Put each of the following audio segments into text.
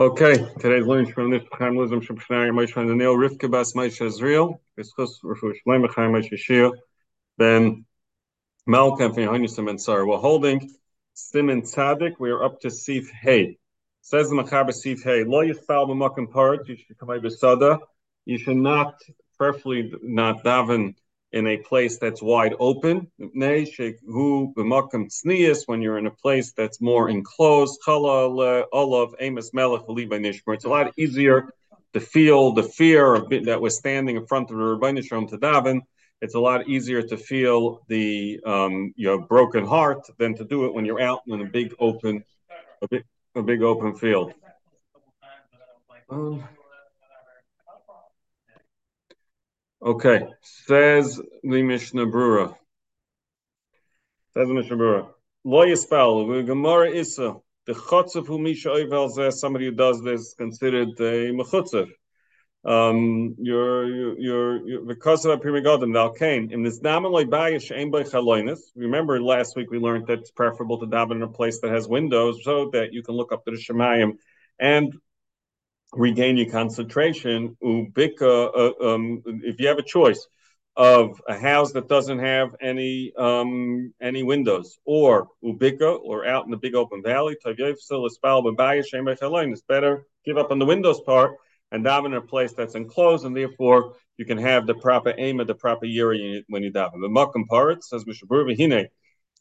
Okay, today's lunch from this Chaim Lizim Shabshnari Moshe Daniel Rivka Bas Moshe Israel V'schus Rafu Shleim Chaim Moshe Shir Ben Malcolm from Yohannes and Sarah. We're holding Simon Tzadik. We're up to Sif Hey. Says the Machaber Sif Hey. Lo Yichbal B'Makom Parat. You should come by Besada. You should not, preferably not daven in a place that's wide open. When you're in a place that's more enclosed, it's a lot easier to feel the fear that was standing in front of the Rabbi Shalom to daven. It's a lot easier to feel the um, your broken heart than to do it when you're out in a big open, a big, a big open field. Um, Okay, says the Mishnah Brura. Says the Mishnah Brura. Lo yispel, Gemara Issa, the chotzev who Misha Oivel somebody who does this considered a mechutzev. Um, you're you're because of Primigodim, the Alkain, in this Namaloi Bayish Aim by Chaloinis. Remember last week we learned that it's preferable to daven in a place that has windows so that you can look up to the Shemayim and regain your concentration. Ubika, uh, um, if you have a choice of a house that doesn't have any um, any windows, or ubika, or out in the big open valley, it's better give up on the windows part and daven in a place that's enclosed, and therefore you can have the proper aim of the proper year when you daven. The makam parit says Mishabur.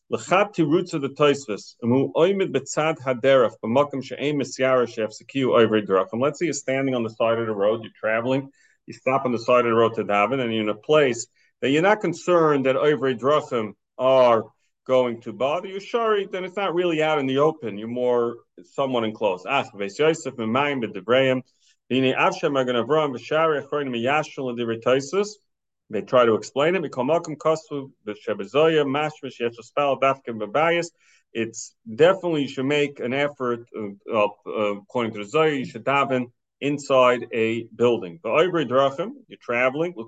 Lechat tirutz of the Toisvis, Amu oimid betzad haderach, b'makom she'em misyara she'efsekiu oivre drachim. Let's say you're standing on the side of the road, you're traveling, you stop on the side of the road to daven, and you're in a place that you're not concerned that oivre drachim are going to bother you. Sorry, then it's not really out in the open. You're more somewhat enclosed. Ask Beis Yosef Memayim b'Debrayim. B'nei Avshem Magen Avram b'Shari Achronim Yashul and they try to explain it. It's definitely you should make an effort, uh, uh, according to the Zohar, you should daven inside a building. You're traveling. You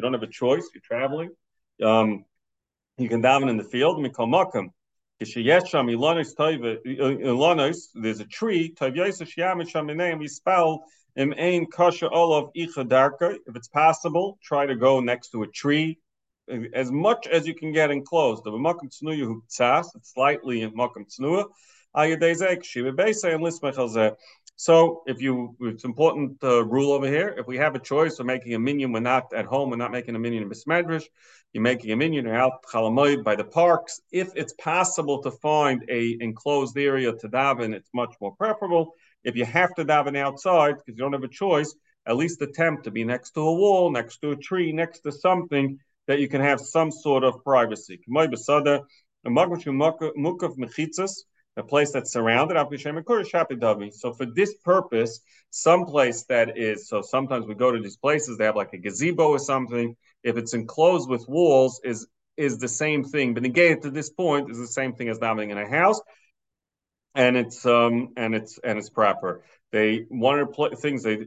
don't have a choice. You're traveling. Um, you can daven in the field. There's a tree. If it's possible, try to go next to a tree as much as you can get enclosed. The makom tznuya tzas, it's slightly in makom tznuya. So, if you, it's important uh, rule over here. If we have a choice of making a minyan, we're not at home. We're not making a minyan in Bismedrash. You're making a minyan out chalamoid by the parks. If it's possible to find a enclosed area to daven, it's much more preferable. If you have to daven outside because you don't have a choice, at least attempt to be next to a wall, next to a tree, next to something that you can have some sort of privacy. A place that's surrounded. So for this purpose, some place that is so sometimes we go to these places, they have like a gazebo or something. If it's enclosed with walls, is is the same thing. But again, to this point, is the same thing as davening in a house and it's um and it's and it's proper. They one of the things they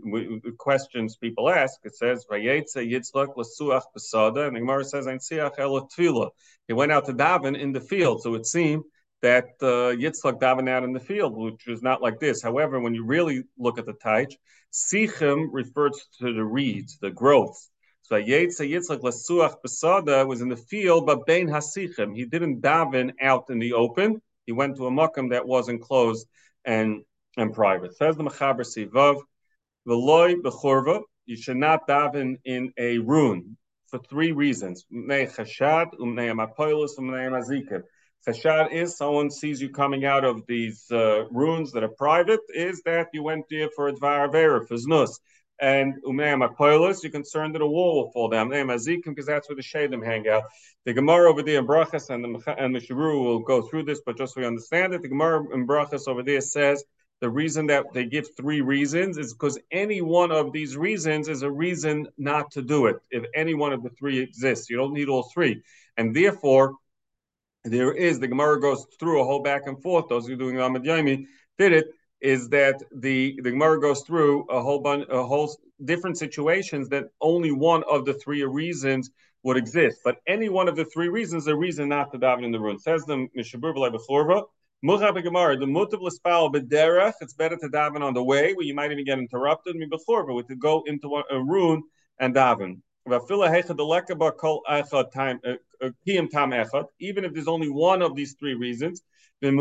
questions people ask. It says Vayetze Yitzchak Lasuach Besada, and the Gemara says Einsiach El He went out to daven in the field, so it seemed that uh, Yitzchak daven out in the field, which is not like this. However, when you really look at the taich, Sichim refers to the reeds, the growth. So Yetze Yitzchak Lasuach Besada was in the field, but Bein Hasichim. He didn't daven out in the open he went to a makam that was enclosed and and private. Says the Mechaber Sivav, Veloy bechorva, you should not daven in a room for three reasons. Chashad, Chashad is someone sees you coming out of these uh, ruins that are private, is that you went there for a avera, for znus. And umeim apoilos, you're concerned that a wall will fall down. Umeim azikim, because that's where the shadim hang out. The Gemara over there in Brachas and the and the Shabru will go through this, but just so we understand it, the Gemara in Brachas over there says the reason that they give three reasons is because any one of these reasons is a reason not to do it. If any one of the three exists, you don't need all three, and therefore there is the Gemara goes through a whole back and forth. Those who are doing Ahmad Yaimi did it is that the the Gemara goes through a whole bunch, a whole different situations that only one of the three reasons would exist. But any one of the three reasons, a reason not to daven in the room. Says the Mishabur Muchab Gemara, the mutav l'spal b'derech, it's better to daven on the way, where you might even get interrupted, me before, but to go into a, room and daven. Eh, eh, even if there's only one of these three reasons, and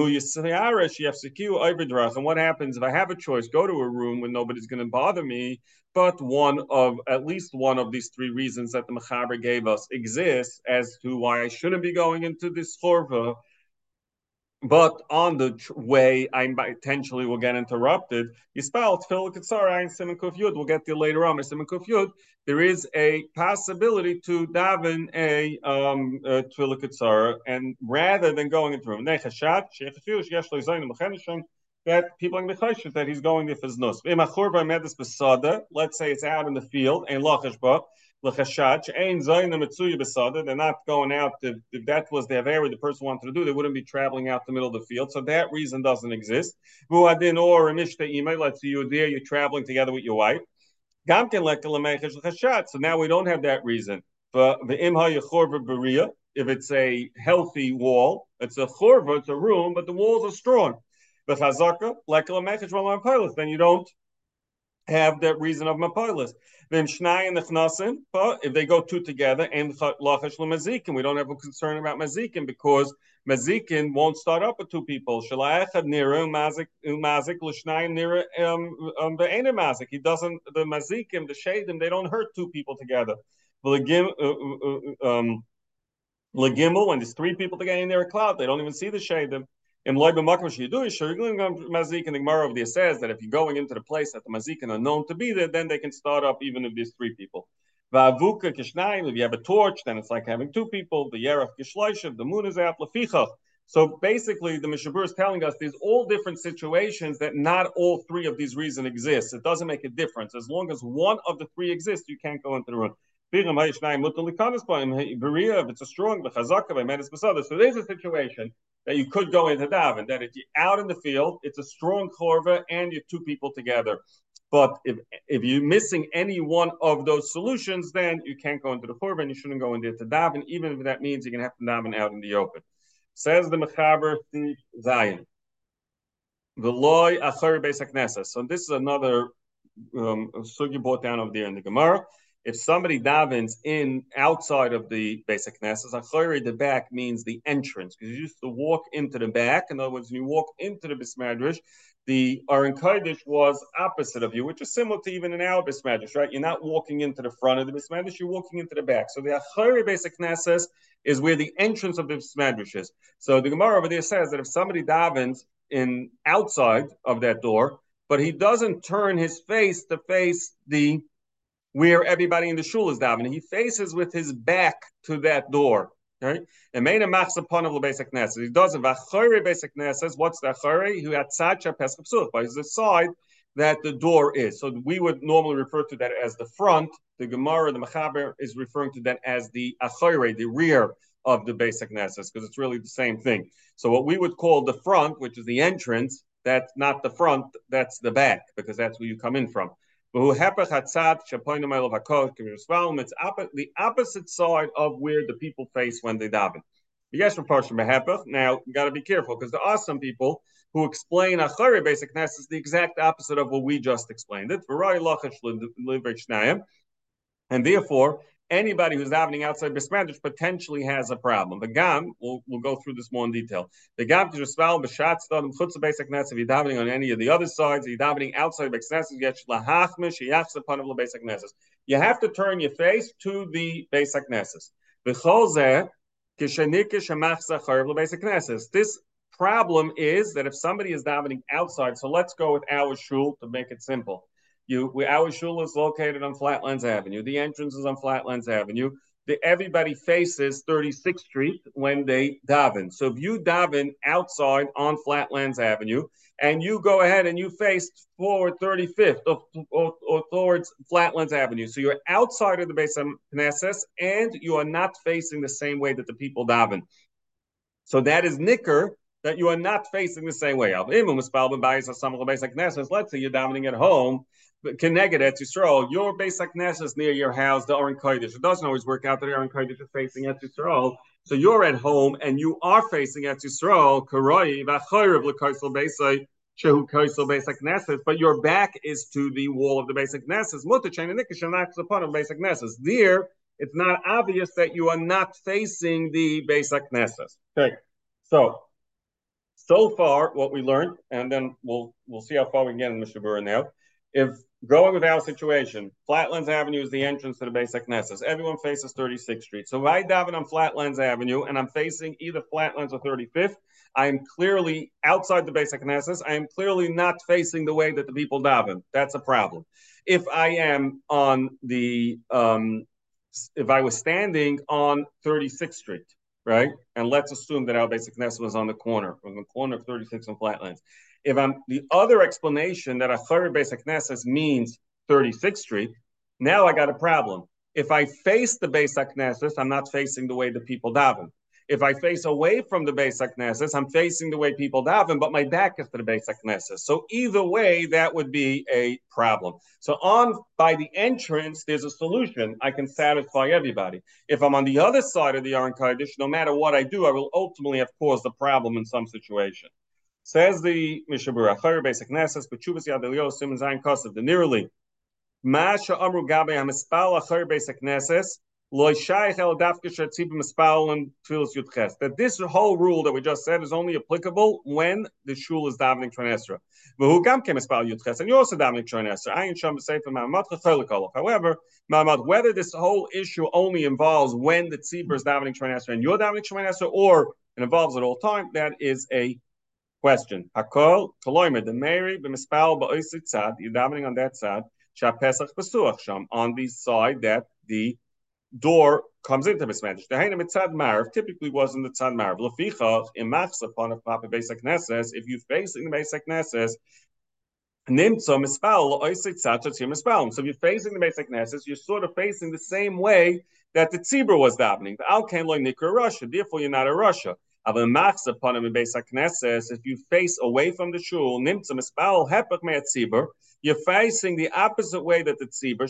what happens if I have a choice, go to a room where nobody's going to bother me, but one of at least one of these three reasons that the Mechaber gave us exists as to why I shouldn't be going into this chorva but on the way I potentially will get interrupted. Yispal Tfil Katsara and Simon Kuf We'll get to later on. Simon Kuf Yud. There is a possibility to daven a um Tfil Katsara, and rather than going into room Nechashat that people are going to be that he's going with his nus. Let's say it's out in the field and lachashba They're not going out. To, if that was the avera the person wanted to do, they wouldn't be traveling out the middle of the field. So that reason doesn't exist. Or. Let's say you're there, you're traveling together with your wife. So now we don't have that reason. But. If it's a healthy wall, it's a chorva, it's a room, but the walls are strong. Like then you don't have that reason of mapilis. Then shnai and the but if they go two together, and lachash lemazikin, we don't have a concern about mazikin because mazikin won't start up with two people. Shalayachad nira mazik mazik l'shnai nira um um mazik. He doesn't the mazikim the shadim they don't hurt two people together. Legim uh, uh, uh, um legimel when there's three people together in their cloud they don't even see the shadim. In loy b'makom sheyidu mazik and the Gemara over there says that if you're going into the place that the mazikin are known to be there, then they can start up even if there's three people. Va'avuka kishnayim, if you have a torch, then it's like having two people. The yerach kishloishav, the moon is out lefichach. So basically, the Mishabur is telling us there's all different situations that not all three of these reasons exist. It doesn't make a difference. As long as one of the three exists, you can't go into the room. If it's a strong, so there's a situation that you could go into daven. That if you're out in the field, it's a strong chorva and you're two people together. But if if you're missing any one of those solutions, then you can't go into the chorva and you shouldn't go into the daven, even if that means you're gonna have to daven out in the open. Says the Mechaber Zion. The loy achar beis So this is another um, sugi brought down over there in the Gemara if somebody davens in outside of the basic Knesset, achori the back means the entrance because you used to walk into the back. In other words, when you walk into the bismadrash, the Aron Kodesh was opposite of you, which is similar to even in our bismadrash, right? You're not walking into the front of the bismadrash, you're walking into the back. So the achori basic Knesset is where the entrance of the bismadrash is. So the Gemara over there says that if somebody davens in outside of that door, but he doesn't turn his face to face the where everybody in the shul is davening. He faces with his back to that door. Right? And made a upon of. He doesn't. V'achore basic knesset. What's the achore? Who had sacha pesach psuch by the side that the door is. So we would normally refer to that as the front. The Gemara, the Mechaber, is referring to that as the achore, the rear of the basic knesset, because it's really the same thing. So what we would call the front, which is the entrance, that's not the front, that's the back, because that's where you come in from. It's the opposite side of where the people face when they daven. Now, you got to be careful because there are some people who explain Achari basic is the exact opposite of what we just explained it. And therefore, anybody who's davening outside Bismadish potentially has a problem. The Gam, we'll, we'll go through this more in detail. The Gam to Jesval, Beshat, Stodom, Chutza Basic Nets, if you're davening on any of the other sides, if you're davening outside Basic Nets, you the Basic Nets. You have to turn your face to the Basic Nets. This problem is that if somebody is davening outside, so let's go with our shul to make it simple. You, we, our shul is located on Flatlands Avenue. The entrance is on Flatlands Avenue. The, everybody faces 36th Street when they daven. So if you daven outside on Flatlands Avenue and you go ahead and you face forward 35th or, or, or towards Flatlands Avenue, so you're outside of the base of Knesset and you are not facing the same way that the people daven. So that is nicker that you are not facing the same way. Let's say you're davening at home Keneged Eretz Yisrael, your basic Knesset is near your house, the Aron Kodesh. It doesn't always work out that the Aron Kodesh is facing Eretz Yisrael. So you're at home and you are facing Eretz Yisrael, Karoi, Vachoyrev, Lekaisel Beisai, Shehu Kaisel Basic Knesset, but your back is to the wall of the basic Knesset. Mutter Chain and Nikishan upon of basic Knesset. There, it's not obvious that you are not facing the basic Knesset. Okay, so so far what we learned, and then we'll we'll see how far we can get in Mishabura now. If going with our situation, Flatlands Avenue is the entrance to the basic Knesset. Everyone faces 36th Street. So if I daven on Flatlands Avenue and I'm facing either Flatlands or 35th, I am clearly outside the basic Knesset. I am clearly not facing the way that the people daven. That's a problem. If I am on the, um, if I was standing on 36th Street, right? And let's assume that our basic Knesset was on the corner, on the corner of 36 and Flatlands. If I'm the other explanation that a third basic Knesset means 36th Street, now I got a problem. If I face the basic Knesset, I'm not facing the way the people daven. If I face away from the basic Knesset, I'm facing the way people daven, but my back is to the basic Knesset. So either way, that would be a problem. So on by the entrance, there's a solution. I can satisfy everybody. If I'm on the other side of the Aron Kodesh, no matter what I do, I will ultimately have caused a problem in some situation. Says the Mishabura, Achar basic Knesset, but Chubas Yad Elio, Simon Zayin Kosev, the nearly. Masha Amru Gabe Hamispal Achar basic Knesset, that this whole rule that we just said is only applicable when the shul is davening Tronesra. And you're also davening Tronesra. However, whether this whole issue only involves when the tzibur is davening Tronesra and you're davening Tronesra, or it involves at all time, that is a question. Hakol, Koloimer, the Mary, b'mispal ba'oisit tzad, you're davening on that side, shapesach b'suach sham, on the side that the door comes into mismanaged. The Haina mitzad marav typically was in the tzad marav. Leficha imachs upon a papa basic. If you're facing the basic nesses, nimtza mispal tzad mispal. So if you're facing the basic nesses, you're sort of facing the same way that the tzibur was davening. The al kain loy nikra rasha. Therefore, you're not a rasha. If you face away from the shul. You're facing the opposite way that the tzibur.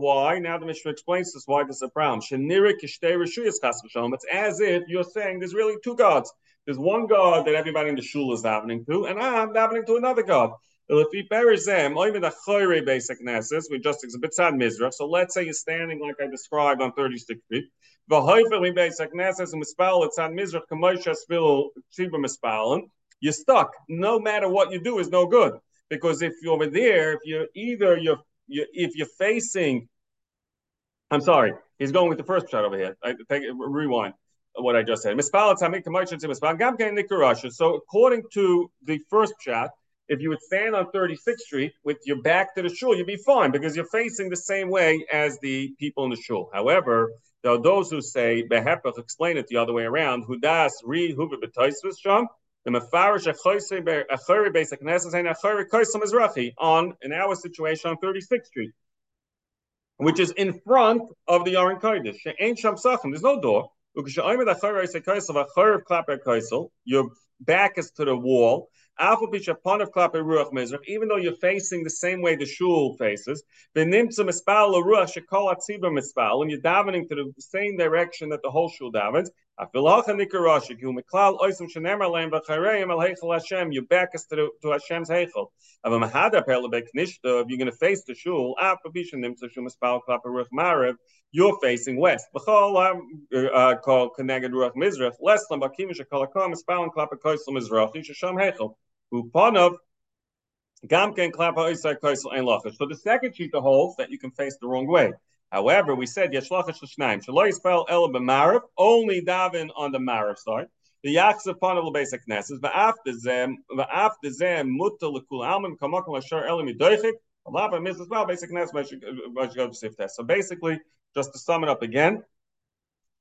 Why? Now the Mishnah explains this. Why this is a problem. It's as if you're saying there's really two gods. There's one God that everybody in the shul is davening to, and I'm davening to another God. If buries them, even the chayre basic we just sad mizrach. So let's say you're standing like I described on 36th Street. The basic nesses mispal it's on mizrach kamoisha spil tzibur mispalen. You're stuck. No matter what you do is no good because if you're over there, if you're either you're you're if you're facing, I'm sorry, he's going with the first shot over here. I take rewind what I just said. So according to the first shot, if you would stand on 36th Street with your back to the shul, you'd be fine because you're facing the same way as the people in the shul. However, there are those who say behepach, explain it the other way around. Hudas re huva sham. The mefarish achori knesses and achori koisam mizrachi on in our situation on 36th Street, which is in front of the Aron Kodesh. There's no door. Your back is to the wall. Even though you're facing the same way the shul faces, when you're davening to the same direction that the whole shul davens, your back is to, the, to Hashem's heichel. If you're going to face the shul, you're facing west. Uh, uh, called Keneged Ruach Mizrach, less than Koisel Mizrachi, Shasham Heichel. Upanov, Gamken Klapa Ein Lachash. So the second sheet holds that you can face the wrong way. However, we said Yeshlachash Shnaim, Shaloy spell El B'Marav, only daven on the Marav side. The yaks upon the basic nesses, but after them, but after them, mutta lekul alman kamakal ashar elim yidoichik, Allah Mrs. Well, basic ness, So basically, just to sum it up again,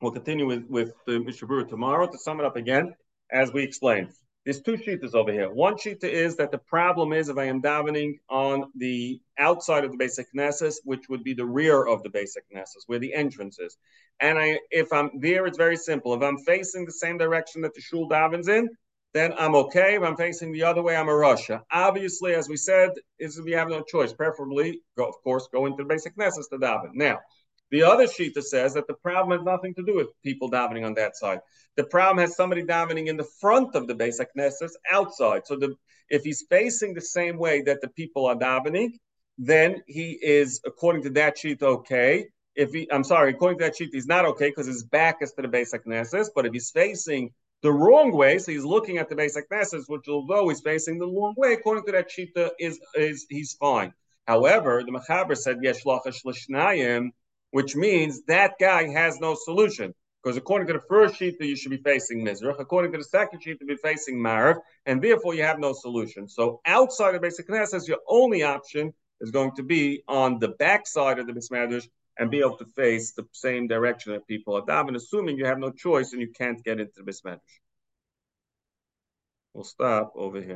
we'll continue with, with the Mishabura tomorrow. To sum it up again, as we explained, there's two sheetas over here. One sheeta is that the problem is if I am davening on the outside of the basic Knesset, which would be the rear of the basic Knesset, where the entrance is. And I, if I'm there, it's very simple. If I'm facing the same direction that the shul davens in, then I'm okay. If I'm facing the other way, I'm a rasha. Obviously, as we said, is we have no choice. Preferably, go, of course, go into the basic Knesset to daven. Now, The other Shita says that the problem has nothing to do with people davening on that side. The problem has somebody davening in the front of the Beis HaKnesses outside. So the, if he's facing the same way that the people are davening, then he is, according to that sheet, okay. If he, I'm sorry, according to that sheet, he's not okay because his back is to the Beis HaKnesses. But if he's facing the wrong way, so he's looking at the Beis HaKnesses, which although he's facing the wrong way, according to that sheet, is is he's fine. However, the Mechaber said yesh l'shnayim, which means that guy has no solution. Because according to the first sheet, you should be facing Mizrach. According to the second sheet, you be facing Marav, and therefore you have no solution. So outside of Beis HaKnesses, your only option is going to be on the back side of the Bismadrash and be able to face the same direction that people are davening, assuming you have no choice and you can't get into the Bismadrash. We'll stop over here.